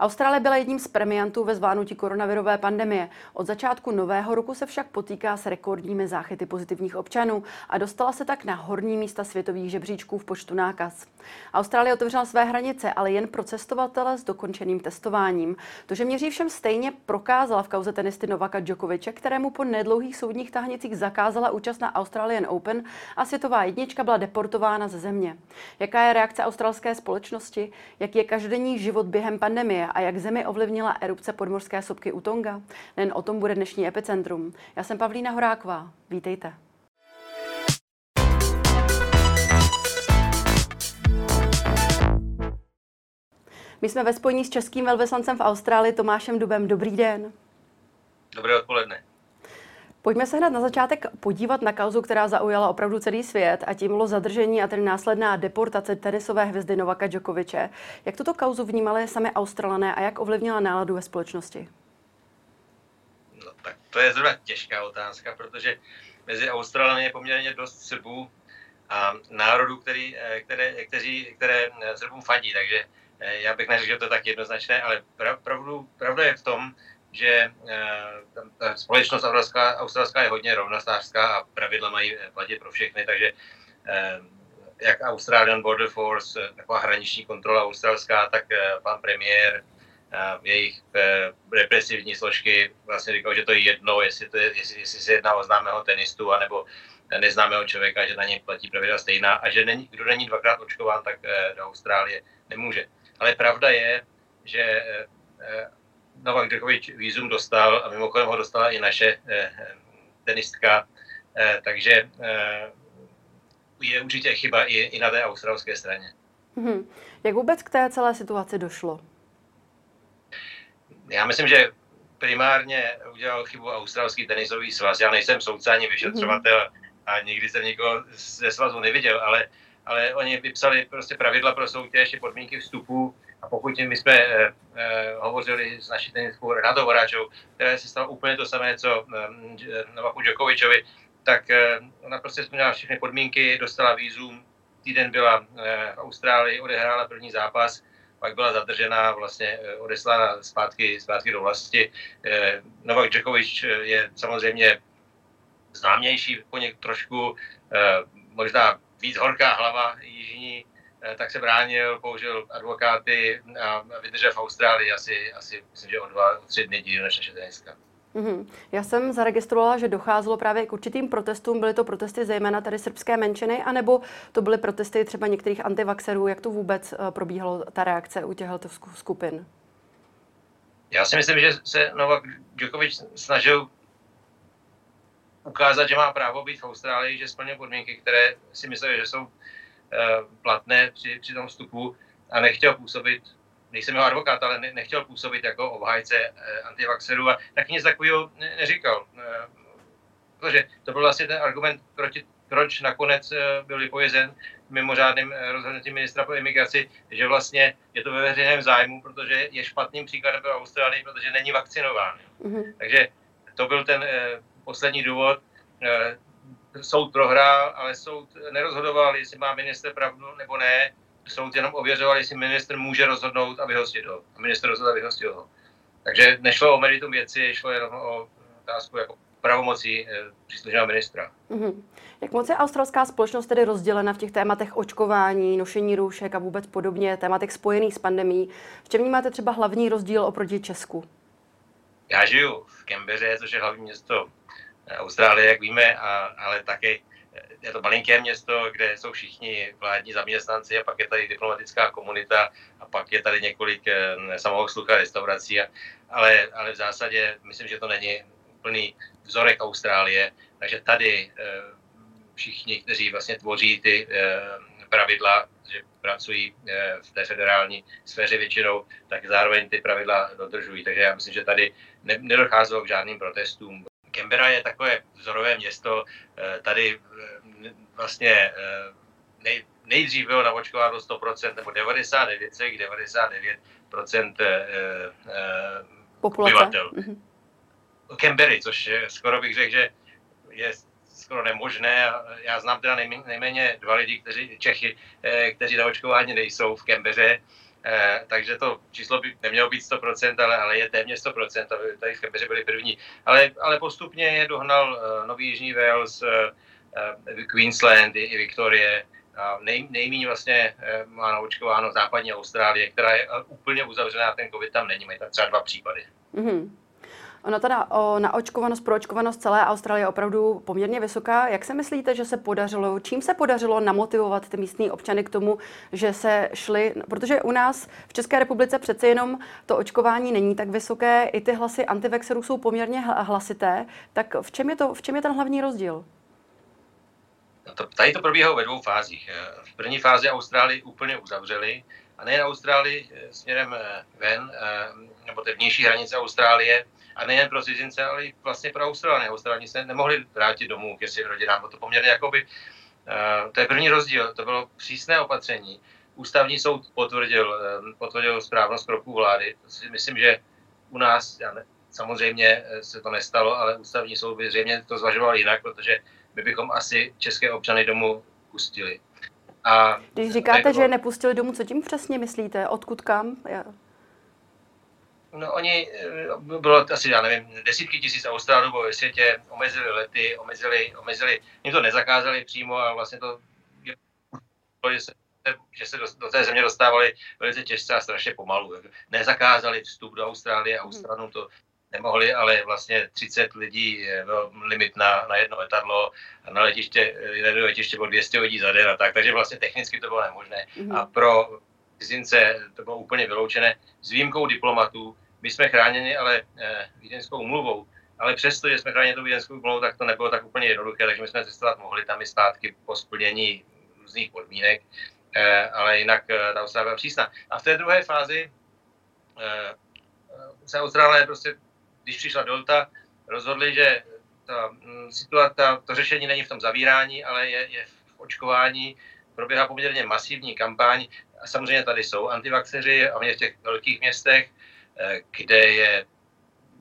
Austrálie byla jedním z premiantů ve zvládnutí koronavirové pandemie. Od začátku nového roku se však potýká s rekordními záchyty pozitivních občanů a dostala se tak na horní místa světových žebříčků v počtu nákaz. Austrálie otevřela své hranice, ale jen pro cestovatele s dokončeným testováním. To, že měří všem stejně, prokázala v kauze tenisty Novaka Djokoviče, kterému po nedlouhých soudních tahnicích zakázala účast na Australian Open a světová jednička byla deportována ze země. Jaká je reakce australské společnosti? Jak je každodenní život během pandemie a jak zemi ovlivnila erupce podmorské sopky u Tonga? Nen o tom bude dnešní epicentrum. Já jsem Pavlína Horáková. Vítejte. My jsme ve spojení s českým velvyslancem v Austrálii Tomášem Dubem. Dobrý den. Dobré odpoledne. Pojďme se hned na začátek podívat na kauzu, která zaujala opravdu celý svět a tím bylo zadržení a tedy následná deportace tenisové hvězdy Novaka Djokoviče. Jak tuto kauzu vnímali sami Australané a jak ovlivnila náladu ve společnosti? No tak to je zrovna těžká otázka, protože mezi Australany je poměrně dost Srbů a národů, který, eh, které, kteří, které eh, Srbům fandí, takže eh, já bych neřekl, že to je tak jednoznačné, ale pravdu, pravda je v tom, že uh, ta společnost australská, australská je hodně rovnostářská a pravidla mají eh, platit pro všechny, takže uh, jak Australian Border Force, taková hraniční kontrola australská, tak pan premiér, jejich represivní složky vlastně říkal, že to je jedno, jestli, to je, jestli, jestli se jedná o známého tenistu, anebo neznámého člověka, že na něj platí pravidla stejná a že není, kdo není dvakrát očkován, tak do Austrálie nemůže. Ale pravda je, že Novak Djokovic výzum dostal a mimochodem ho dostala i naše eh, tenistka, eh, takže eh, je určitě chyba i, i na té australské straně. Hmm. Jak vůbec k té celé situaci došlo? Já myslím, že primárně udělal chybu australský tenisový svaz. Já nejsem soudce ani vyšetřovatel hmm. a nikdy jsem nikoho ze svazu neviděl, ale, ale oni vypsali prostě pravidla pro soutěž i podmínky vstupu a pokud my jsme eh, eh, hovořili s naší tenistkou Renatou Voráčou, která se stalo úplně to samé, co eh, Novaku Djokovičovi, tak eh, ona prostě splnila všechny podmínky, dostala výzum, týden byla eh, v Austrálii, odehrála první zápas, pak byla zadržená, vlastně eh, odeslána zpátky, zpátky do vlasti. Eh, Novak Djokovič je samozřejmě známější po něk trošku, eh, možná víc horká hlava jižní, Eh, tak se bránil, použil advokáty a vydržel v Austrálii asi, asi myslím, že o dva, o tři dny díl než naše teniska. Mm-hmm. Já jsem zaregistrovala, že docházelo právě k určitým protestům. Byly to protesty zejména tady srbské menšiny, anebo to byly protesty třeba některých antivaxerů? Jak to vůbec eh, probíhalo, ta reakce u těchto skupin? Já si myslím, že se Novak Djokovic snažil ukázat, že má právo být v Austrálii, že splnil podmínky, které si mysleli, že jsou Eh, platné při, při tom vstupu a nechtěl působit, nejsem jeho advokát, ale ne, nechtěl působit jako obhájce eh, antivaxerů a tak nic takového ne, neříkal. Eh, protože to byl vlastně ten argument, proti, proč nakonec byl vypovězen mimořádným rozhodnutím ministra pro imigraci, že vlastně je to ve veřejném zájmu, protože je špatným příkladem pro Austrálii, protože není vakcinován. Mm-hmm. Takže to byl ten poslední důvod soud prohrál, ale soud nerozhodoval, jestli má minister pravdu nebo ne. Soud jenom ověřoval, jestli minister může rozhodnout a vyhostit ho. A minister rozhodl a vyhostil ho. Takže nešlo o meritum věci, šlo jenom o otázku jako pravomocí eh, příslušného ministra. Mm-hmm. Jak moc je australská společnost tedy rozdělena v těch tématech očkování, nošení roušek a vůbec podobně, tématech spojených s pandemí? V čem vnímáte třeba hlavní rozdíl oproti Česku? Já žiju v Kembeře, což je hlavní město Austrálie, jak víme, a, ale taky je to malinké město, kde jsou všichni vládní zaměstnanci a pak je tady diplomatická komunita a pak je tady několik eh, samohosluch a restaurací, ale, ale v zásadě myslím, že to není plný vzorek Austrálie, takže tady eh, všichni, kteří vlastně tvoří ty eh, pravidla, že pracují v té federální sféře většinou, tak zároveň ty pravidla dodržují. Takže já myslím, že tady nedocházelo k žádným protestům Canberra je takové vzorové město. Eh, tady eh, vlastně eh, nej, nejdřív bylo naočkováno 100% nebo 99,99% obyvatel. Mm-hmm. Canberry, což je, skoro bych řekl, že je skoro nemožné. Já znám teda nejméně dva lidi, kteří, Čechy, kteří na očkování nejsou v Kembeře Eh, takže to číslo by nemělo být 100%, ale, ale je téměř 100%, aby tady Cambridge byli první. Ale, ale postupně je dohnal uh, Nový Jižní Wales, uh, Queensland i, i Victorie. Nej, nejméně vlastně má naočkováno západní Austrálie, která je úplně uzavřená, ten covid tam není, mají tam třeba dva případy. Mm-hmm. Ono teda o naočkovanost, proočkovanost celé Austrálie je opravdu poměrně vysoká. Jak se myslíte, že se podařilo, čím se podařilo namotivovat ty místní občany k tomu, že se šli, protože u nás v České republice přece jenom to očkování není tak vysoké, i ty hlasy antivexerů jsou poměrně hlasité, tak v čem je, to, v čem je ten hlavní rozdíl? No to, tady to probíhalo ve dvou fázích. V první fázi Austrálii úplně uzavřeli, a nejen Austrálii eh, směrem eh, ven, eh, nebo té vnější hranice Austrálie, a nejen pro cizince, ale i vlastně pro Australany. Australani se nemohli vrátit domů ke svým rodinám. To poměrně jakoby, uh, to je první rozdíl, to bylo přísné opatření. Ústavní soud potvrdil, uh, potvrdil správnost kroků vlády. Myslím, že u nás, já ne, samozřejmě se to nestalo, ale ústavní soud by zřejmě to zvažoval jinak, protože my bychom asi české občany domů pustili. A Když říkáte, že je nepustili domů, co tím přesně myslíte? Odkud kam? Já... No oni, eh, bylo asi, já nevím, desítky tisíc Australů ve světě, omezili lety, omezili, omezili, jim to nezakázali přímo a vlastně to, že se, že se do, do té země dostávali velice těžce a strašně pomalu. Nezakázali vstup do Austrálie, hmm. Australanům to nemohli, ale vlastně 30 lidí byl limit na, na jedno letadlo a na letiště, jedno letiště bylo 200 lidí za den a tak, takže vlastně technicky to bylo nemožné. Mm-hmm. A pro cizince to bylo úplně vyloučené s výjimkou diplomatů. My jsme chráněni ale eh, vídeňskou umluvou, ale přesto, že jsme chráněni tou vídeňskou umluvou, tak to nebylo tak úplně jednoduché, takže my jsme cestovat mohli tam i zpátky po splnění různých podmínek, eh, ale jinak eh, ta Austrálie byla přísná. A v té druhé fázi eh, se Austrálie prostě, když přišla Delta, rozhodli, že ta mm, situace, to řešení není v tom zavírání, ale je, je v očkování. Proběhá poměrně masivní kampaň a samozřejmě tady jsou antivaxeři, a v těch velkých městech, eh, kde je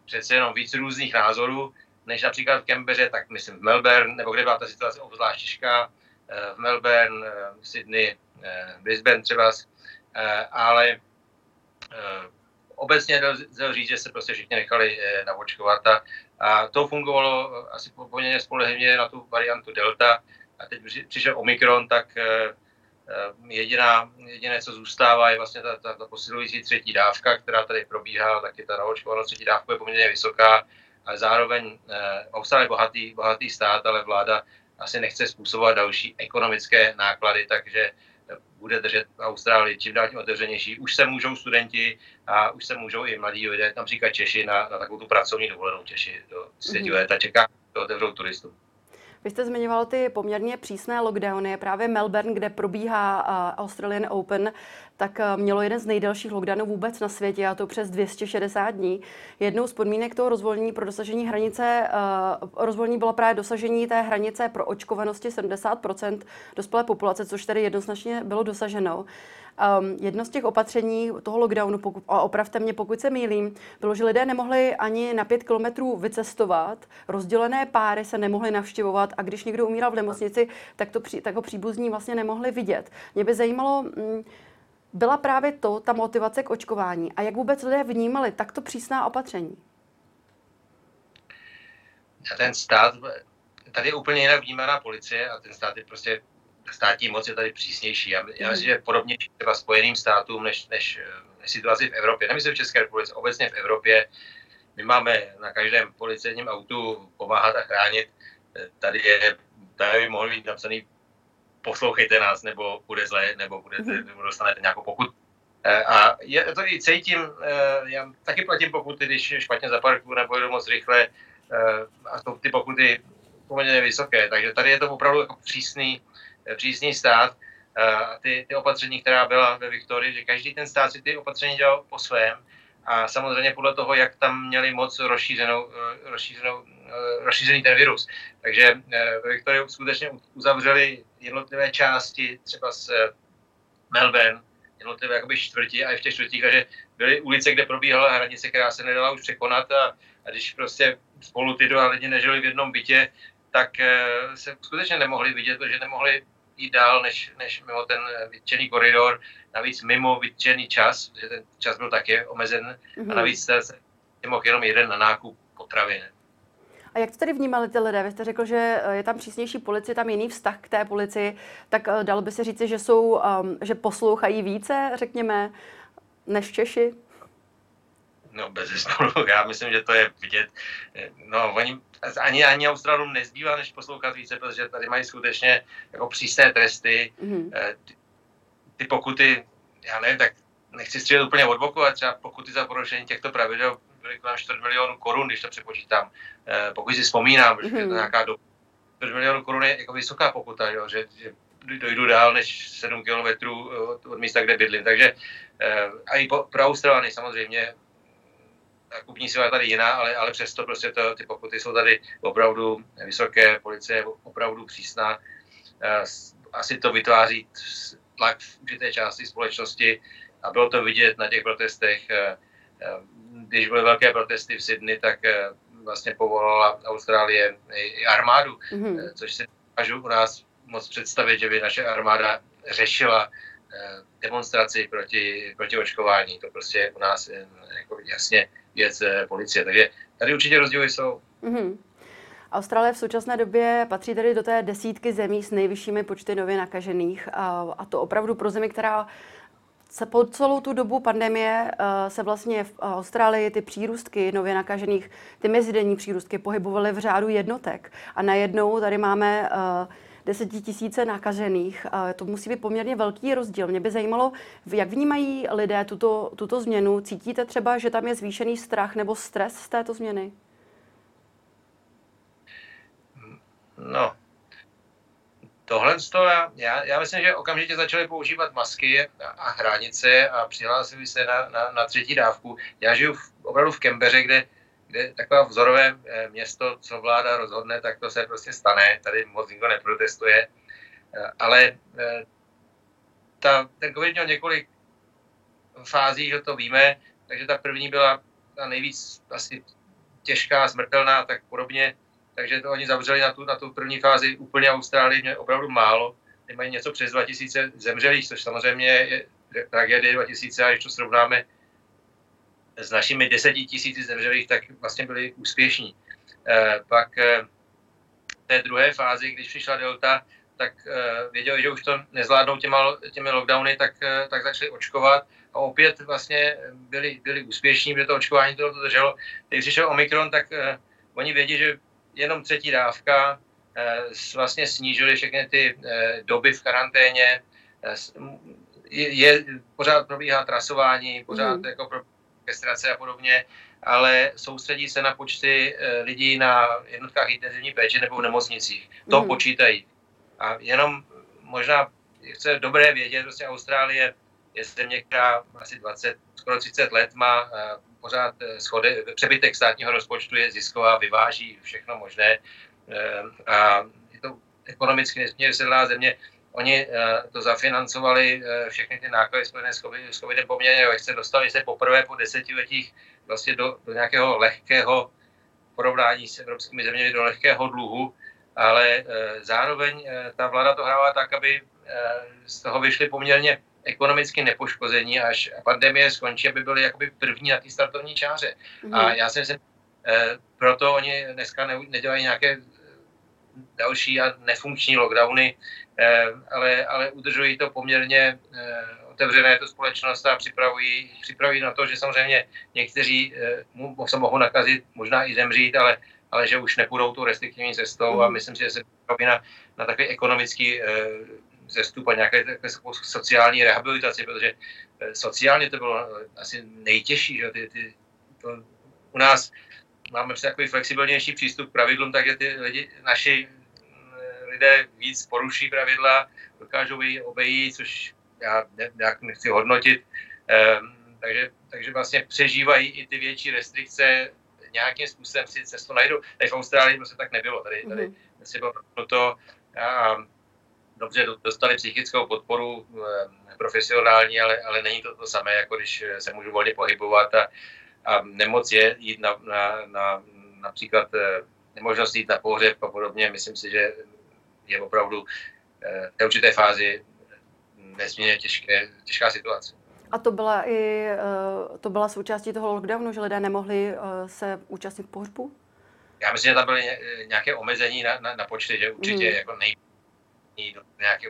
přece jenom víc různých názorů, než například v Canberře, tak myslím v Melbourne, nebo kde byla ta situace obzvlášť těžká, eh, v Melbourne, eh, v Sydney, Brisbane třeba, ale obecně lze říct, že se prostě všichni nechali navočkovat a, to fungovalo asi poměrně spolehlivě na tu variantu Delta. A teď přišel Omikron, tak jediná, jediné, co zůstává, je vlastně ta, ta, ta posilující třetí dávka, která tady probíhá, taky ta naočkovanost třetí dávka je poměrně vysoká, ale zároveň eh, Austrálie je bohatý, bohatý stát, ale vláda asi nechce způsobovat další ekonomické náklady, takže bude držet Austrálii čím dál tím otevřenější. Už se můžou studenti a už se můžou i mladí lidé, například Češi, na, na takovou tu pracovní dovolenou Češi do třetí mm-hmm. léta čeká, to otevřou turistům. Vy jste zmiňoval ty poměrně přísné lockdowny. Právě Melbourne, kde probíhá Australian Open, tak mělo jeden z nejdelších lockdownů vůbec na světě, a to přes 260 dní. Jednou z podmínek toho rozvolnění pro dosažení hranice, rozvolnění byla právě dosažení té hranice pro očkovanosti 70% dospělé populace, což tedy jednoznačně bylo dosaženo. Um, jedno z těch opatření toho lockdownu, pokud, a opravte mě, pokud se mýlím, bylo, že lidé nemohli ani na pět kilometrů vycestovat, rozdělené páry se nemohly navštěvovat a když někdo umíral v nemocnici, tak, to, tak ho příbuzní vlastně nemohli vidět. Mě by zajímalo, mm, byla právě to ta motivace k očkování a jak vůbec lidé vnímali takto přísná opatření? Ten stát, tady je úplně jinak vnímaná policie a ten stát je prostě státní moc je tady přísnější. Já, já myslím, že podobně třeba Spojeným státům než, než, než situaci v Evropě. Nemyslím v České republice, obecně v Evropě. My máme na každém policejním autu pomáhat a chránit. Tady je, tady by mohl být napsaný poslouchejte nás, nebo bude zle, nebo, budete, mhm. nebo dostanete nějakou pokud. Eh, a já to i cítím, eh, já taky platím pokuty, když špatně zaparkuju nebo jedu moc rychle eh, a to ty pokuty poměrně vysoké, takže tady je to opravdu jako přísný, přísný stát. A ty, ty opatření, která byla ve Viktorii, že každý ten stát si ty opatření dělal po svém a samozřejmě podle toho, jak tam měli moc rozšířenou, rozšířenou, rozšířený ten virus. Takže ve Viktorii skutečně uzavřeli jednotlivé části, třeba z Melbourne, jednotlivé jakoby čtvrti a i v těch čtvrtích, takže byly ulice, kde probíhala hranice, která se nedala už překonat a, a když prostě spolu ty dva lidi nežili v jednom bytě, tak se skutečně nemohli vidět, protože nemohli jít dál než, než mimo ten vytčený koridor, navíc mimo vytčený čas, že ten čas byl taky omezen mm-hmm. a mhm. navíc se mohl jenom jeden na nákup potravin. A jak to tedy vnímali ty lidé? Vy jste řekl, že je tam přísnější policie, tam jiný vztah k té policii, tak dalo by se říci, že jsou, um, že poslouchají více, řekněme, než Češi? No, bez zesporu. Já myslím, že to je vidět. No, oni, ani, ani Australům nezbývá, než poslouchat více, protože tady mají skutečně jako přísné tresty. Mm-hmm. Ty, ty pokuty, já nevím, tak nechci střílet úplně od boku, ale třeba pokuty za porušení těchto pravidel byly kolem 4 milionů korun, když to přepočítám. Eh, pokud si vzpomínám, mm-hmm. že to mhm. nějaká doba. 4 milionů korun je jako vysoká pokuta, jo, že, že dojdu dál než 7 kilometrů od, od místa, kde bydlím. Takže a i pro Australany samozřejmě kupní síla je tady jiná, ale, ale přesto prostě to, ty pokuty jsou tady opravdu vysoké, policie je opravdu přísná. Eh, asi to vytváří tlak v určité části společnosti a bylo to vidět na těch protestech. Eh, eh, když byly velké protesty v Sydney, tak vlastně povolala Austrálie i armádu, mm-hmm. což si dokážu u nás moc představit, že by naše armáda řešila demonstraci proti, proti očkování. To prostě u nás jako jasně věc eh, policie. Takže tady určitě rozdíly jsou. Mm-hmm. Austrálie v současné době patří tedy do té desítky zemí s nejvyššími počty nově nakažených a, a to opravdu pro zemi, která se po celou tu dobu pandemie uh, se vlastně v Austrálii ty přírůstky nově nakažených, ty mezidenní přírůstky pohybovaly v řádu jednotek. A najednou tady máme uh, desetitisíce nakažených. To musí být poměrně velký rozdíl. Mě by zajímalo, jak vnímají lidé tuto, tuto změnu. Cítíte třeba, že tam je zvýšený strach nebo stres z této změny? No, tohle to já, já, já myslím, že okamžitě začali používat masky a hranice a přihlásili se na, na, na třetí dávku. Já žiju v, opravdu v Kembeře, kde kde takové vzorové eh, město, co vláda rozhodne, tak to se prostě stane. Tady moc nikdo neprotestuje. Eh, ale eh, ta, ten COVID měl několik fází, že to víme, takže ta první byla ta nejvíc asi těžká, smrtelná a tak podobně. Takže to oni zavřeli na tu, na tu první fázi úplně Austrálii, mě opravdu málo. Mají něco přes 2000 zemřelých, což samozřejmě je tragédie 2000, a když to srovnáme s našimi deseti tisíci zemřelých, tak vlastně byli úspěšní. Eh, pak eh, v té druhé fázi, když přišla Delta, tak eh, věděli, že už to nezvládnou těma, těmi lockdowny, tak, tak začali očkovat a opět vlastně byli, byli úspěšní, protože to očkování to dodrželo. Když přišel Omikron, tak oni vědí, že jenom třetí dávka vlastně snížili všechny ty doby v karanténě, je, je, pořád probíhá trasování, pořád mm. jako pro, orkestrace a podobně, ale soustředí se na počty eh, lidí na jednotkách intenzivní péče nebo v nemocnicích. To mm. počítají. A jenom možná chce dobré vědět, prostě Austrálie je země, která asi 20, skoro 30 let má eh, pořád eh, schody, přebytek státního rozpočtu je zisková, vyváží všechno možné a je to ekonomicky nesmírně silná země. Oni uh, to zafinancovali, uh, všechny ty náklady spojené s, COVID, s covidem poměrně lehce, dostali se poprvé po desetiletích vlastně do, do nějakého lehkého porovnání s evropskými zeměmi, do lehkého dluhu, ale uh, zároveň ta vláda to hrála tak, aby z toho vyšli poměrně ekonomicky nepoškození, až pandemie skončí, aby byli jakoby první na té startovní čáře. Mm. A já si myslím, proto oni dneska ne, nedělají nějaké další a nefunkční lockdowny, eh, ale, ale udržují to poměrně eh, otevřené tu společnost a připravují, připravují na to, že samozřejmě někteří eh, se mohou nakazit, možná i zemřít, ale, ale že už nepůjdou tu restriktivní cestou a mhm. myslím si, že se připravují na, na takový ekonomický zestup a nějaké sociální rehabilitaci, protože sociálně to bylo asi nejtěžší, že ty, ty, to, u nás máme takový flexibilnější přístup k pravidlům, takže ty lidi, naši lidé víc poruší pravidla, dokážou ji obejít, což já nějak nechci hodnotit. Um, takže, takže vlastně přežívají i ty větší restrikce, nějakým způsobem si cestu najdou. Tady v Austrálii prostě tak nebylo. Tady, tady mm-hmm. si bylo to a dobře dostali psychickou podporu profesionální, ale, ale není to to samé, jako když se můžu volně pohybovat a, a nemoc je jít na, na, na například eh, nemožnost jít na pohřeb a podobně. Myslím si, že je opravdu v té určité fázi nesmírně těžké, těžká situace. A to byla i to byla součástí toho lockdownu, že lidé nemohli se účastnit pohřbu? Já myslím, že tam byly nějaké omezení na, na, na počty, že určitě hmm. jako nej, nějaké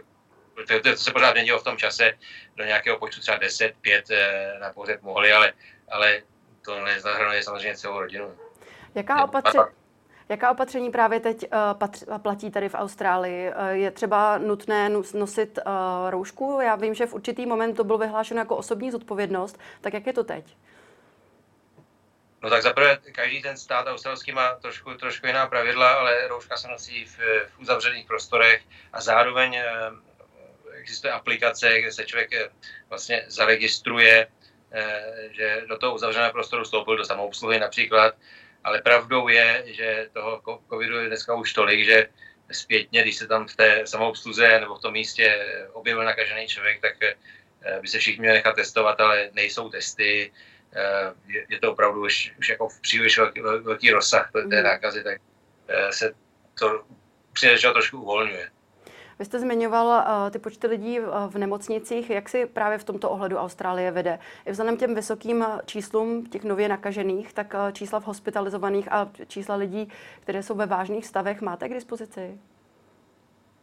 to, to, to se pořád měnilo v tom čase, do nějakého počtu třeba 10, 5 eh, na pohřeb mohli, ale, ale to nezahrnuje samozřejmě celou rodinu. Jaká opatření, Jaká opatření právě teď patř, platí tady v Austrálii? Uh, je třeba nutné nosit uh, roušku? Já vím, že v určitý moment to bylo vyhlášeno jako osobní zodpovědnost. Tak jak je to teď? No tak zaprvé každý ten stát australský má trošku, trošku jiná pravidla, ale rouška se nosí v, v uzavřených prostorech a zároveň existuje aplikace, kde se člověk eh, vlastně zaregistruje, eh, že do toho uzavřeného prostoru vstoupil do samoobsluhy například, ale pravdou je, že toho covidu je dneska už tolik, že zpětně, když se tam v té samoobsluze nebo v tom místě objevil nakažený člověk, tak eh, by se všichni měli nechat testovat, ale nejsou testy, je to opravdu už, už jako v příliš velký, velký rozsah té mhm. nákazy, tak se to příliš trošku uvolňuje. Vy jste zmiňoval uh, ty počty lidí v nemocnicích. Jak si právě v tomto ohledu Austrálie vede? I vzhledem těm vysokým číslům těch nově nakažených, tak uh, čísla v hospitalizovaných a čísla lidí, které jsou ve vážných stavech, máte k dispozici?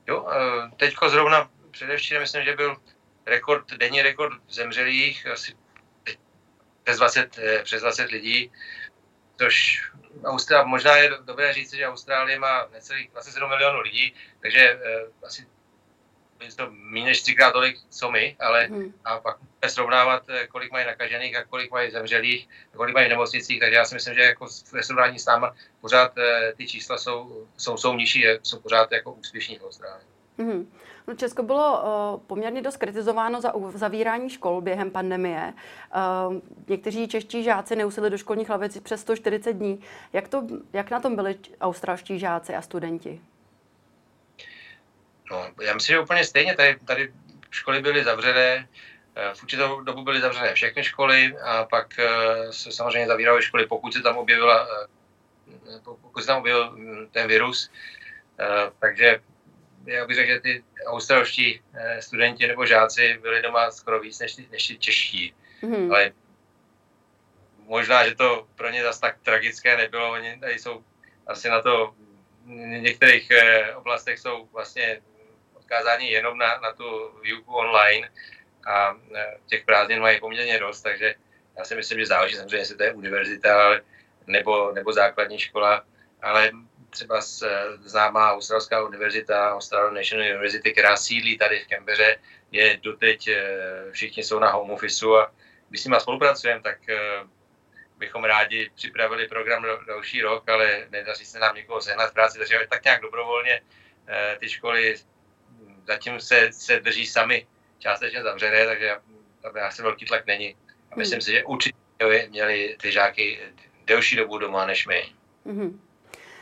Jo, teďko zrovna především myslím, že byl rekord, denní rekord zemřelých, asi přes 20, přes 20 lidí, což Austrálie, možná je dobré říct, že Austrálie má necelých 27 milionů lidí, takže uh, asi to méně než třikrát tolik, co my, ale hmm. a pak můžeme srovnávat, eh, kolik mají nakažených a kolik mají zemřelých, a kolik mají v nemocnicích, takže já si myslím, že jako ve srovnání s náma pořád uh, ty čísla jsou, jsou, jsou nižší, jsou pořád jako úspěšní v Austrálii. Hmm. No Česko bylo uh, poměrně dost kritizováno za zavírání škol během pandemie. Uh, někteří čeští žáci neusili do školních lavic přes 140 dní. Jak, to, jak na tom byli australští žáci a studenti? No, já myslím, že úplně stejně. Tady, tady školy byly zavřené, eh, v určitou dobu byly zavřené všechny školy a pak se samozřejmě zavíraly školy, pokud se tam objevila, pokud se tam objevil hm, ten virus. Takže já bych řekl, že ty australští eh, studenti nebo žáci byli doma skoro víc než, než ty čeští. Mm-hmm. Ale možná, že to pro ně zase tak tragické nebylo. Oni tady jsou asi na to, v některých eh, oblastech jsou vlastně odkázáni jenom na, na tu výuku online a eh, těch prázdnin mají poměrně dost, takže já si myslím, že záleží samozřejmě, jestli to je univerzita nebo, nebo základní škola, ale třeba známá Australská univerzita, Australian National University, která sídlí tady v Canberře, je doteď, eh, všichni jsou na home office a když s nimi spolupracujeme, tak eh, bychom rádi připravili program další rok, ale nedaří se nám někoho sehnat v práci, takže tak nějak dobrovolně eh, ty školy zatím se, se drží sami částečně zavřené, takže tam asi velký tlak není. A myslím hmm. si, že určitě měli ty žáky delší dobu doma než my. Hmm.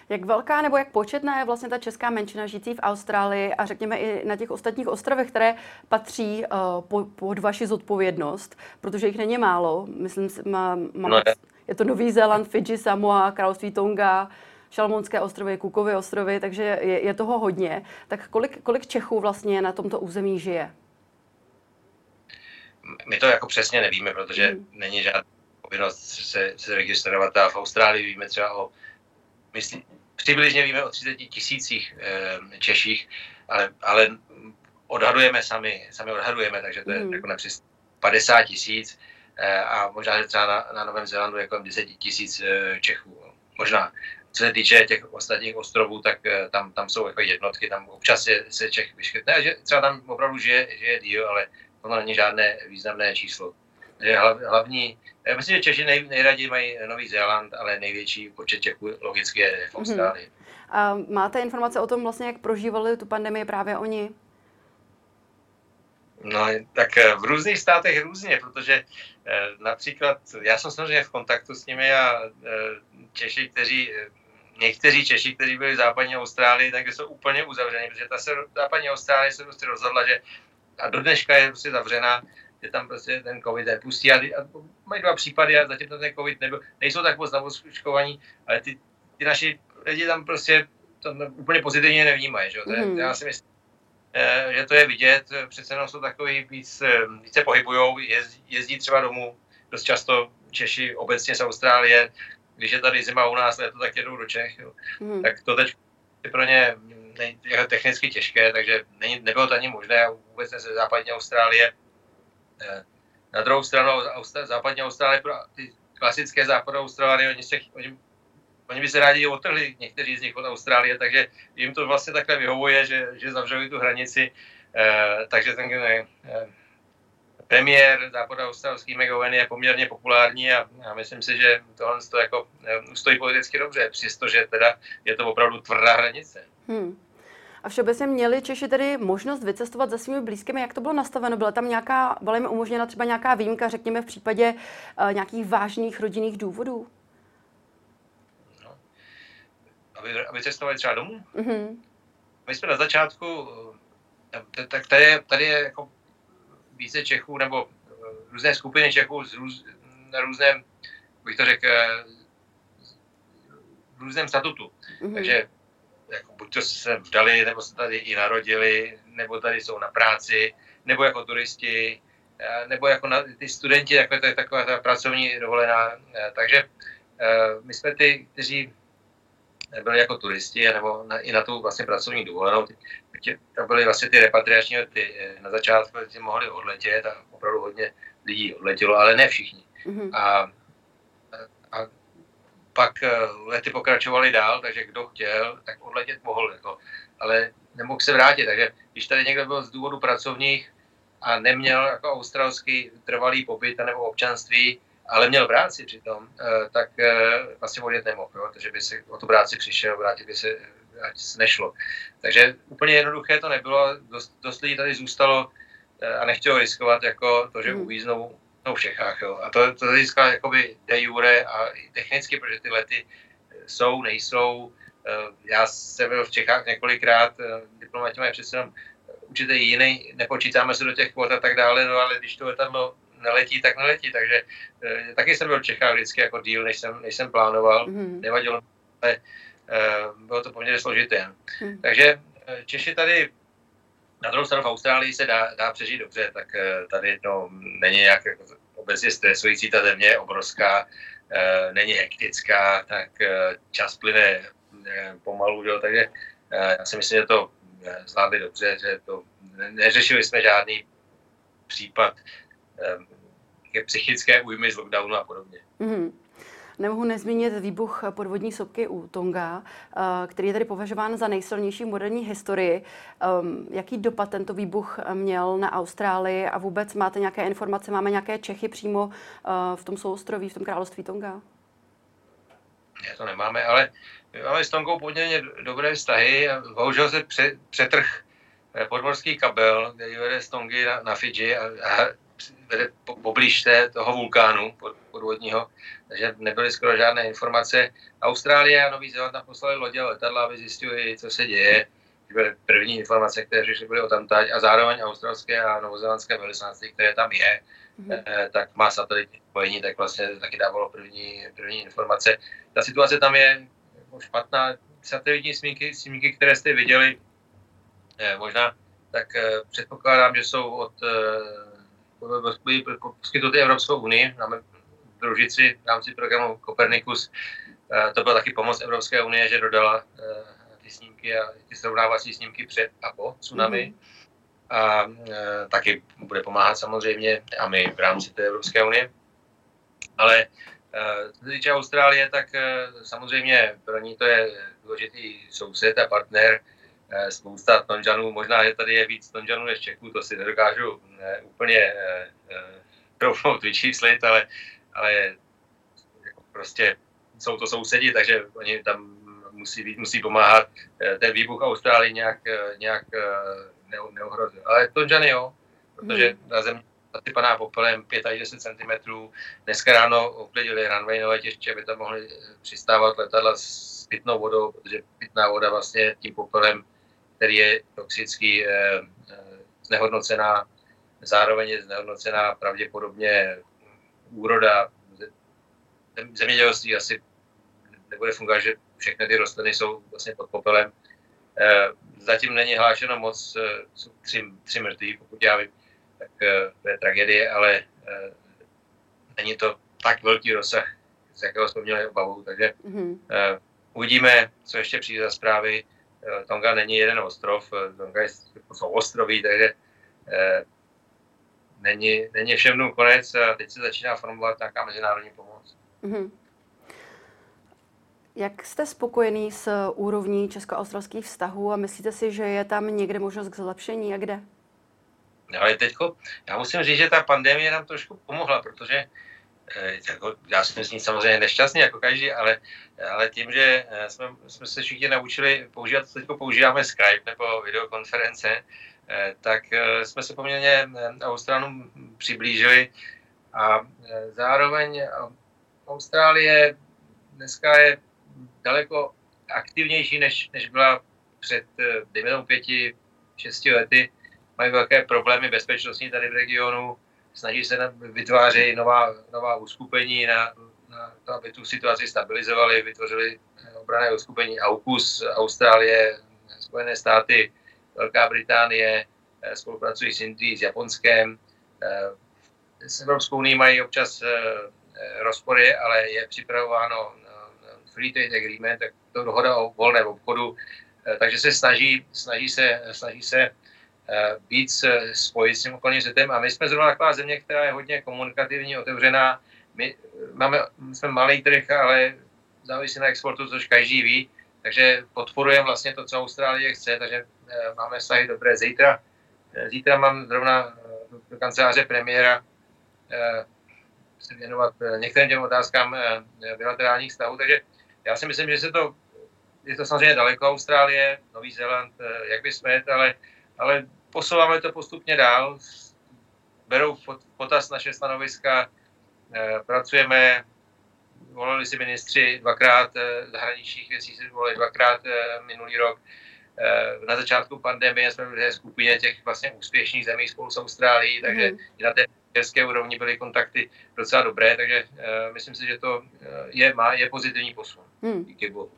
Jak velká nebo jak početná je vlastně ta česká menšina žijící v Austrálii a řekněme i na těch ostatních ostrovech, které patří uh, pod vaši zodpovědnost, protože jich není málo. Myslím, má, má, no je. je to Nový Zéland, Fidži, Samoa, Království Tonga, Šalmonské ostrovy, Kukovy ostrovy, takže je, je toho hodně. Tak kolik, kolik Čechů vlastně na tomto území žije? My to jako přesně nevíme, protože hmm. není žádná povinnost se, se registrovat. A v Austrálii víme třeba o myslím, přibližně víme o 30 tisících e, Češích, ale, ale odhadujeme sami, sami odhadujeme, takže to je mm. jako nepřes 50 tisíc e, a možná, že třeba na, na Novém Zélandu jako 10 tisíc e, Čechů. Možná. Co se týče těch ostatních ostrovů, tak e, tam, tam jsou jako jednotky, tam občas je, se Čech vyškrtne, že třeba tam opravdu žije, žije díl, ale to není žádné významné číslo že hlavní, já myslím, že Češi nej, nejraději mají Nový Zéland, ale největší počet Čechů logicky je v mhm. Austrálii. Mm-hmm. A máte informace o tom vlastně, jak prožívali tu pandemii právě oni? No, tak eh, v různých státech různě, protože eh, například já jsem samozřejmě v kontaktu s nimi a eh, Češi, kteří, někteří Češi, kteří byli v západní Austrálii, takže jsou úplně uzavření, protože ta se, západní Austrálie se prostě rozhodla, že a do dneška je prostě zavřená, že tam prostě ten covid nepustí a, a mají dva případy a zatím ten covid nebyl, nejsou tak moc navočkovaní, ale ty, ty naši lidi tam prostě to úplně pozitivně nevnímají, že? To je, mm. já si myslím, že to je vidět, přece jenom jsou takový víc, více pohybujou, jezdí, jezdí třeba domů, dost často Češi obecně z Austrálie, když je tady zima u nás, to tak jedou do Čech, jo. Hmm. tak to teď je pro ně je technicky těžké, takže není, nebylo to ani možné vůbec ze západní Austrálie. Na druhou stranu západní Austrálie, ty klasické západní Austrálie, oni, se, oni oni by se rádi otrhli, někteří z nich od Austrálie, takže jim to vlastně takhle vyhovuje, že, že zavřeli tu hranici. Eh, takže ten eh, premiér západoaustralský McGowan je poměrně populární a, a myslím si, že tohle to jako eh, stojí politicky dobře, přestože teda je to opravdu tvrdá hranice. Hmm. A všeobecně měli Češi tedy možnost vycestovat za svými blízkými, jak to bylo nastaveno? Byla tam nějaká, byla jim umožněna třeba nějaká výjimka, řekněme v případě uh, nějakých vážných rodinných důvodů? aby, aby cestovali třeba domů. Mm-hmm. My jsme na začátku, eh, tak tady je, tady je jako více Čechů, nebo eh, různé skupiny Čechů z růz, na různém, bych to řekl, v různém statutu. Mm-hmm. Takže jako buď to se vdali, nebo se tady i narodili, nebo tady jsou na práci, nebo jako turisti, nebo jako na, ty studenti, jako to je taková ta pracovní dovolená. Takže my jsme ty, kteří byli jako turisti, nebo na, i na tu vlastně pracovní dovolenou. To byly vlastně ty repatriační ty eh, na začátku, ty mohli odletět a opravdu hodně lidí odletělo, ale ne všichni. Mm-hmm. A, a pak eh, lety pokračovaly dál, takže kdo chtěl, tak odletět mohl, jako, ale nemohl se vrátit. Takže když tady někdo byl z důvodu pracovních a neměl jako australský trvalý pobyt nebo občanství, ale měl práci přitom, eh, tak eh, vlastně odjet nemohl, jo, takže by si o tu práci přišel, vrátit by se, ať se nešlo. Takže úplně jednoduché to nebylo, dost, dost lidí tady zůstalo a nechtělo riskovat jako to, že hmm. uvíznou no, v Čechách. Jo. A to, to získá jakoby de jure a technicky, protože ty lety jsou, nejsou. Já jsem byl v Čechách několikrát, diplomati mají přece jenom určitě jiný, nepočítáme se do těch kvot a tak dále, no ale když to letadlo neletí, tak neletí. Takže e, taky jsem byl v Čechách vždycky jako díl, než jsem, než jsem plánoval. Mm-hmm. Nevadilo, ale e, bylo to poměrně složité. Mm. Takže eh, Češi tady na druhou stranu v Austrálii se dá, dá přežít dobře, tak e, tady no, není nějak jako obecně stresující, ta země je obrovská, e, není hektická, tak e, čas plyne pomalu, jo, takže já si myslím, že to zvládli dobře, že to neřešili jsme žádný případ psychické újmy z lockdownu a podobně. Mm-hmm. Nemohu nezmínit výbuch podvodní sopky u Tonga, eh, který je tedy považován za nejsilnější v moderní historii. Ehm, jaký dopad tento výbuch měl na Austrálii a vůbec máte nějaké informace, máme nějaké Čechy přímo eh, v tom souostroví, v tom království Tonga? Ne, to nemáme, ale máme s Tongou poměrně dobré vztahy. Bohužel se přetrh eh, podmorský kabel, který vede z Tongy na, na Fidži a, a vede poblíž té, toho vulkánu podvodního, takže nebyly skoro žádné informace. Austrálie a Nový Zéland tam poslali lodě a letadla, aby zjistili, co se děje. Byly první informace, které přišly, byly o tamtať a zároveň australské a novozélandské velvyslanectví, které tam je, mm-hmm. tak má satelitní spojení, tak vlastně taky dávalo první, první informace. Ta situace tam je jako špatná. Satelitní snímky, snímky které jste viděli, eh, možná, tak eh, předpokládám, že jsou od poskytnuty Evropskou unii. Máme družici v rámci programu Copernicus. Eh, to byla taky pomoc Evropské unie, že dodala eh, ty snímky a ty srovnávací snímky před a po tsunami. Mm-hmm. A eh, taky bude pomáhat samozřejmě a my v rámci té Evropské unie. Ale co se týče Austrálie, tak samozřejmě pro ní to je důležitý soused a partner, spousta Tonžanů, možná, že tady je víc Tonžanů než Čechů, to si nedokážu ne, úplně troufnout eh, vyčíslit, ale, ale jako prostě jsou to sousedi, takže oni tam musí, musí pomáhat. Eh, ten výbuch Austrálii nějak, nějak ne, neohrozil. Ale Tonžany jo, protože hmm. na zemi zasypaná popelem 5 až 10 cm. Dneska ráno uklidili runway na letiště, aby tam mohli přistávat letadla s pitnou vodou, protože pitná voda vlastně tím popelem který je toxický, eh, eh, znehodnocená, zároveň je znehodnocená pravděpodobně úroda. Zemědělství asi nebude fungovat, že všechny ty rostliny jsou vlastně pod popelem. Eh, zatím není hlášeno moc, jsou tři, tři mrtví, pokud já vím, tak to je tragédie, ale není to tak velký rozsah, z jakého jsme měli obavu, takže mm-hmm. uvidíme, co ještě přijde za zprávy. Tonga není jeden ostrov, Tonga je, jsou ostroví, takže není, není všem konec a teď se začíná formulovat nějaká mezinárodní pomoc. Mm-hmm. Jak jste spokojený s úrovní česko-australských vztahů a myslíte si, že je tam někde možnost k zlepšení a kde? No, ale teďko, já musím říct, že ta pandemie nám trošku pomohla, protože eh, jako, já jsem s ní samozřejmě nešťastný jako každý, ale, ale tím, že eh, jsme, jsme se všichni naučili používat, teď používáme Skype nebo videokonference, Eh, tak eh, jsme se poměrně eh, Australům přiblížili a zároveň Austrálie dneska je daleko aktivnější, než, než byla před, dejme pěti, šesti lety. Mají velké problémy bezpečnostní tady v regionu, snaží se vytvářet nová, nová uskupení na, na to, aby tu situaci stabilizovali, vytvořili obrané uskupení AUKUS, Austrálie, Spojené státy, Velká Británie, eh, spolupracují s Indií, s Japonskem. Eh, s Evropskou unii mají občas eh, rozpory, ale je připravováno Free Trade Agreement, tak to dohoda o volném obchodu, takže se snaží, snaží se, snaží se být spojit s tím okolním světem a my jsme zrovna taková země, která je hodně komunikativní, otevřená. My máme, my jsme malý trh, ale závisí na exportu, což každý ví, takže podporujeme vlastně to, co Austrálie chce, takže Eh, máme vztahy dobré. Zítra, eh, zítra mám zrovna eh, do kanceláře premiéra se věnovat některým těm otázkám bilaterálních vztahů, takže já si myslím, že se to, je to samozřejmě daleko Austrálie, Nový Zéland, jak by jsme, ale, ale posouváme to postupně dál, berou potaz naše stanoviska, pracujeme, volili si ministři dvakrát, zahraničních věcí si volili dvakrát minulý rok, Eh, na začátku pandemie jsme byli v skupině těch vlastně úspěšných zemí spolu s Austrálií, takže mm. na té české úrovni byly kontakty docela dobré, takže myslím si, že to eh, je, má, je pozitivní posun. Mm. Díky bohu.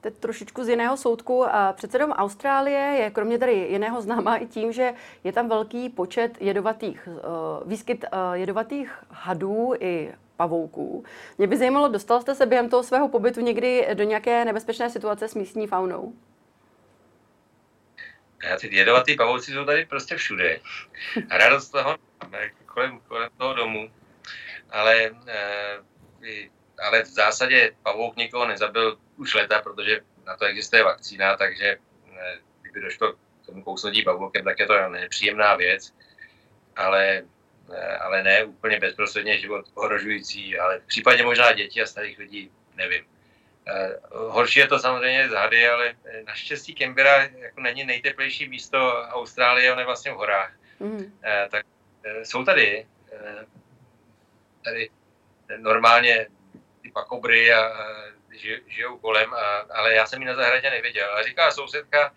Teď trošičku z jiného soudku. Předsedom Austrálie je kromě tady jiného známá i tím, že je tam velký počet jedovatých, výskyt jedovatých hadů i pavouků. Mě by zajímalo, dostal jste se během toho svého pobytu někdy do nějaké nebezpečné situace s místní faunou? A ty jedovatý pavouci jsou tady prostě všude. Radost toho kolem, kolem toho domu. Ale, eh, ale v zásadě pavouk nikoho nezabil už leta, protože na to existuje vakcína, takže eh, kdyby došlo k tomu kousnutí pavoukem, tak je to nepříjemná věc. Ale, eh, ale ne úplně bezprostředně život ohrožující, ale v případě možná dětí a starých lidí nevím. Eh, horší je to samozřejmě z hady, ale naštěstí Canberra jako není nejteplejší místo Austrálie, on je vlastně v horách. Mm. Tak jsou tady, tady normálně ty pakobry a žijou kolem, a, ale já jsem ji na zahradě neviděl. A říká sousedka,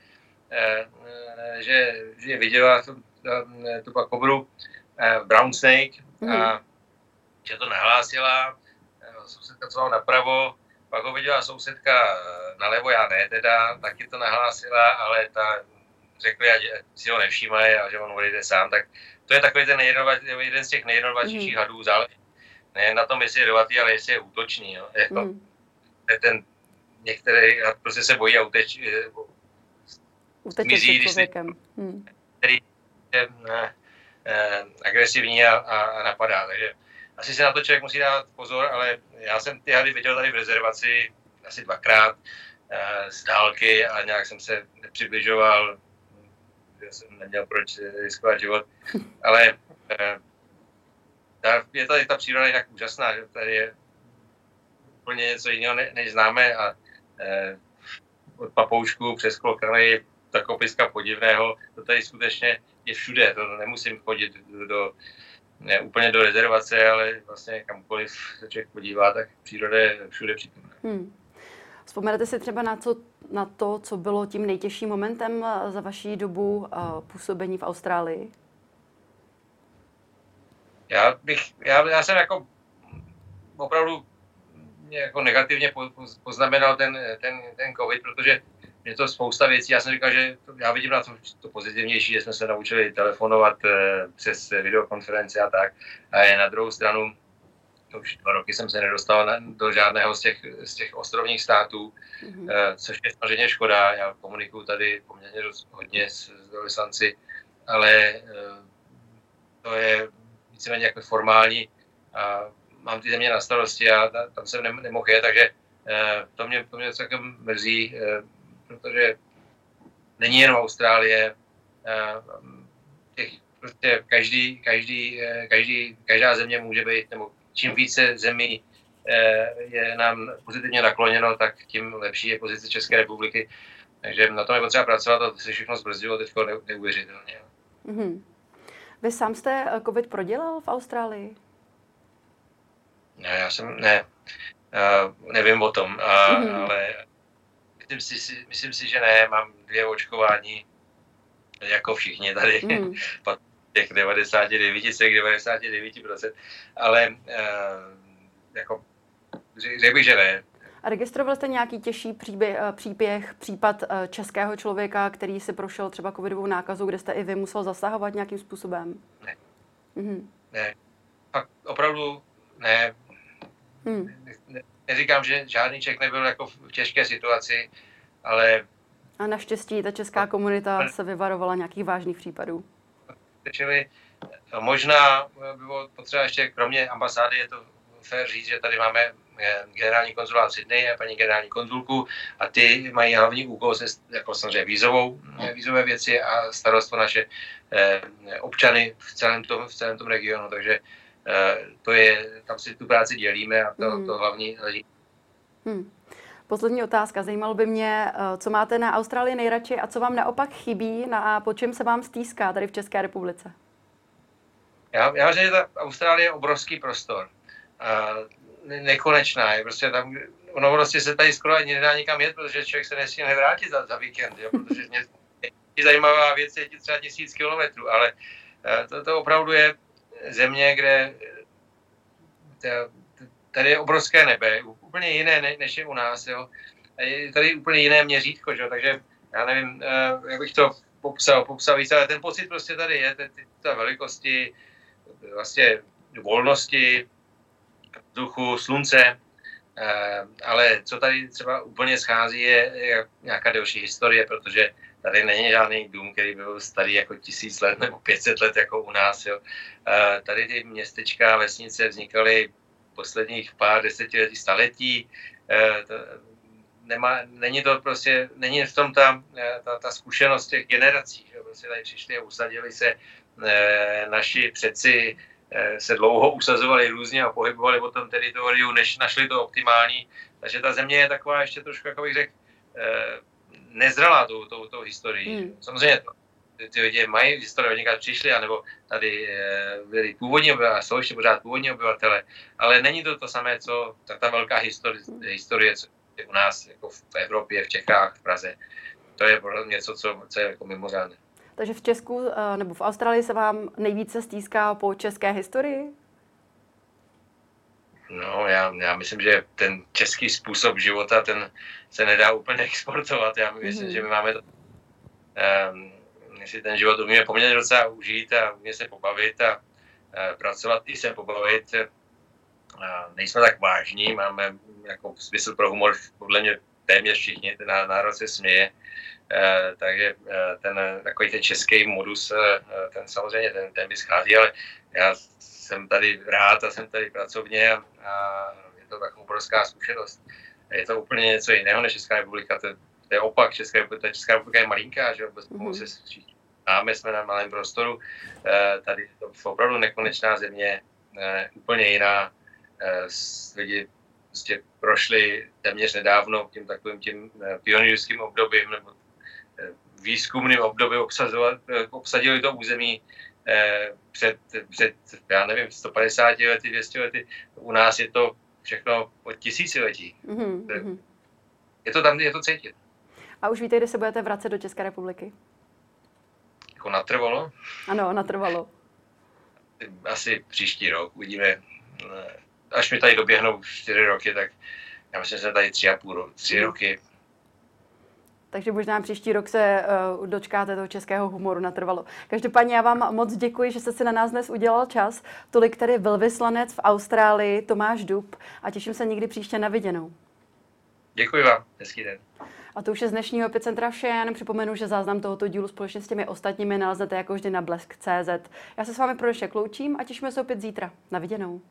že, že viděla tu, tu pakobru brown snake mm. a mhm. že to nahlásila, sousedka co napravo, pak ho viděla sousedka eh, nalevo, já ne teda, taky to nahlásila, ale ta řekli, ať si ho nevšímají a že on odejde sám, tak to je takový ten jeden z těch nejjednodušších mm. hadů, záleží ne na tom, jestli je dovatý, ale jestli je útočný. Jo. Jako, mm. Ten některý prostě se bojí a uteč, eh, Uteče člověkem. Hmm. Který je ne, eh, agresivní a, a, napadá. Takže asi se na to člověk musí dát pozor, ale já jsem ty hady viděl tady v rezervaci asi dvakrát eh, z dálky a nějak jsem se nepřibližoval, že jsem neměl proč riskovat život, ale eh, je tady ta příroda jinak úžasná, že tady je úplně něco jiného, než známe a eh, od papoušku přes klokany, takopiska podivného, to tady skutečně je všude, to nemusím chodit do ne úplně do rezervace, ale vlastně kamkoliv se člověk podívá, tak příroda je všude přítomná. Hmm. Vzpomenete si třeba na, co, na to, co bylo tím nejtěžším momentem eh, za vaší dobu uh, působení v Austrálii? Já bych, já, já jsem jako opravdu jako negativně poznamenal ten, ten, ten covid, protože je to spousta věcí. Já jsem říkal, že to, já vidím na to, to pozitivnější, že jsme se naučili telefonovat e, přes videokonference a tak. A na druhou stranu, už dva roky jsem se nedostal na, do žádného z těch, z těch ostrovních států, mm-hmm. e, což je samozřejmě škoda. Já komunikuju tady poměrně dost, hodně s, s ale e, to je víceméně jako formální. A mám ty země na starosti a tam jsem nemohl je, takže Eh, to mě, to mě celkem mrzí, eh, protože není jenom Austrálie, eh, těch, prostě každý, každý, každý, každá země může být, nebo čím více zemí je nám pozitivně nakloněno, tak tím lepší je pozice České republiky. Takže na tom je potřeba pracovat a to se všechno zbrzdilo teď neuvěřitelně. Mm-hmm. Vy sám jste COVID prodělal v Austrálii? Ne, já jsem, ne. Uh, nevím o tom, uh, mm. ale myslím si, myslím si, že ne, mám dvě očkování, jako všichni tady, mm. těch 99, 99%, ale uh, jako řekl bych, že ne. A registroval jste nějaký těžší příběh, příběh, případ českého člověka, který si prošel třeba covidovou nákazu, kde jste i vy musel zasahovat nějakým způsobem? Ne. Mm-hmm. Ne. Fakt opravdu ne. Hmm. Neříkám, že žádný Čech nebyl jako v těžké situaci, ale... A naštěstí ta česká komunita se vyvarovala nějakých vážných případů. Čili možná bylo potřeba ještě, kromě ambasády, je to fér říct, že tady máme eh, generální konzulát v Sydney a paní generální konzulku a ty mají hlavní úkol se, jako samozřejmě vízovou, eh, vízové věci a starost o naše eh, občany v celém tom, v celém tom regionu, takže Eh, to je, tam si tu práci dělíme a to, hmm. to hlavní Hmm. Poslední otázka. Zajímalo by mě, eh, co máte na Austrálii nejradši a co vám naopak chybí a po čem se vám stýská tady v České republice? Já, já myslím, že ta Austrálie je obrovský prostor. A nekonečná. Je prostě tam, ono prostě se tady skoro ani nedá nikam jet, protože člověk se nesmí nevrátit za, za víkend, jo, protože mě, zajímavá věc je třeba tisíc kilometrů, ale eh, to, to opravdu je země, kde tady je obrovské nebe, úplně jiné než je u nás, jo. Je tady úplně jiné měřítko, že? takže já nevím, eh, jak bych to popsal, popsal víc, ale ten pocit prostě tady je, ta velikosti, vlastně volnosti, vzduchu, slunce, eh, ale co tady třeba úplně schází, je, je nějaká delší historie, protože Tady není žádný dům, který byl starý jako tisíc let nebo 500 let jako u nás. Jo. Tady ty městečka, vesnice vznikaly posledních pár desetiletí, staletí. E, to, nemá, není to prostě, není v tom ta, e, ta, ta zkušenost těch generací. Že? Prostě tady přišli a usadili se naši přeci, se dlouho usazovali různě a pohybovali po tom teritoriu, než našli to optimální. Takže ta země je taková ještě trošku, jako bych řekl, nezralá tou, tou, tou historií. Hmm. Samozřejmě ty, ty lidi mají historii, někde přišli, anebo tady e, byli původní obyvatele, jsou ještě pořád původní obyvatele, ale není to to samé, co ta, ta velká historie, hmm. historie, co je u nás jako v Evropě, v Čechách, v Praze. To je něco, co, co je jako mimořádné. Takže v Česku eh, nebo v Austrálii se vám nejvíce stýská po české historii? No, já, já myslím, že ten český způsob života, ten se nedá úplně exportovat. Já myslím, mm-hmm. že my máme to, um, my si ten život umíme poměrně docela užít a umíme se pobavit a uh, pracovat i se pobavit. Uh, nejsme tak vážní, máme jako smysl pro humor podle mě téměř všichni, ten národ se směje. Uh, takže uh, ten takový ten český modus, uh, ten samozřejmě ten, ten by schází, ale já jsem tady rád a jsem tady pracovně a, a je to taková obrovská zkušenost. Je to úplně něco jiného než Česká republika, to, to je opak, Česká republika, Česká republika je malinká, že vůbec mm-hmm. se známe, jsme na malém prostoru, e, tady je to opravdu nekonečná země, e, úplně jiná, e, lidi prostě prošli téměř nedávno tím takovým tím pionýrským obdobím nebo výzkumným obdobím obsazovat, obsadili to území před, před, já nevím, 150 lety, 200 lety. U nás je to všechno od tisíciletí. Mm-hmm. Je to tam, je to cítit. A už víte, kdy se budete vracet do České republiky? Jako natrvalo? Ano, natrvalo. Asi příští rok, uvidíme. Eh, až mi tady doběhnou čtyři roky, tak já myslím, že jsem tady tři a půl, tři mm. roky. Takže možná příští rok se uh, dočkáte toho českého humoru natrvalo. Každopádně já vám moc děkuji, že jste si na nás dnes udělal čas. Tolik tedy velvyslanec v Austrálii Tomáš Dub a těším se někdy příště na viděnou. Děkuji vám, hezký den. A to už je z dnešního epicentra vše. Já jenom připomenu, že záznam tohoto dílu společně s těmi ostatními naleznete jako vždy na blesk.cz. Já se s vámi pro dnešek loučím a těšíme se opět zítra. Na viděnou.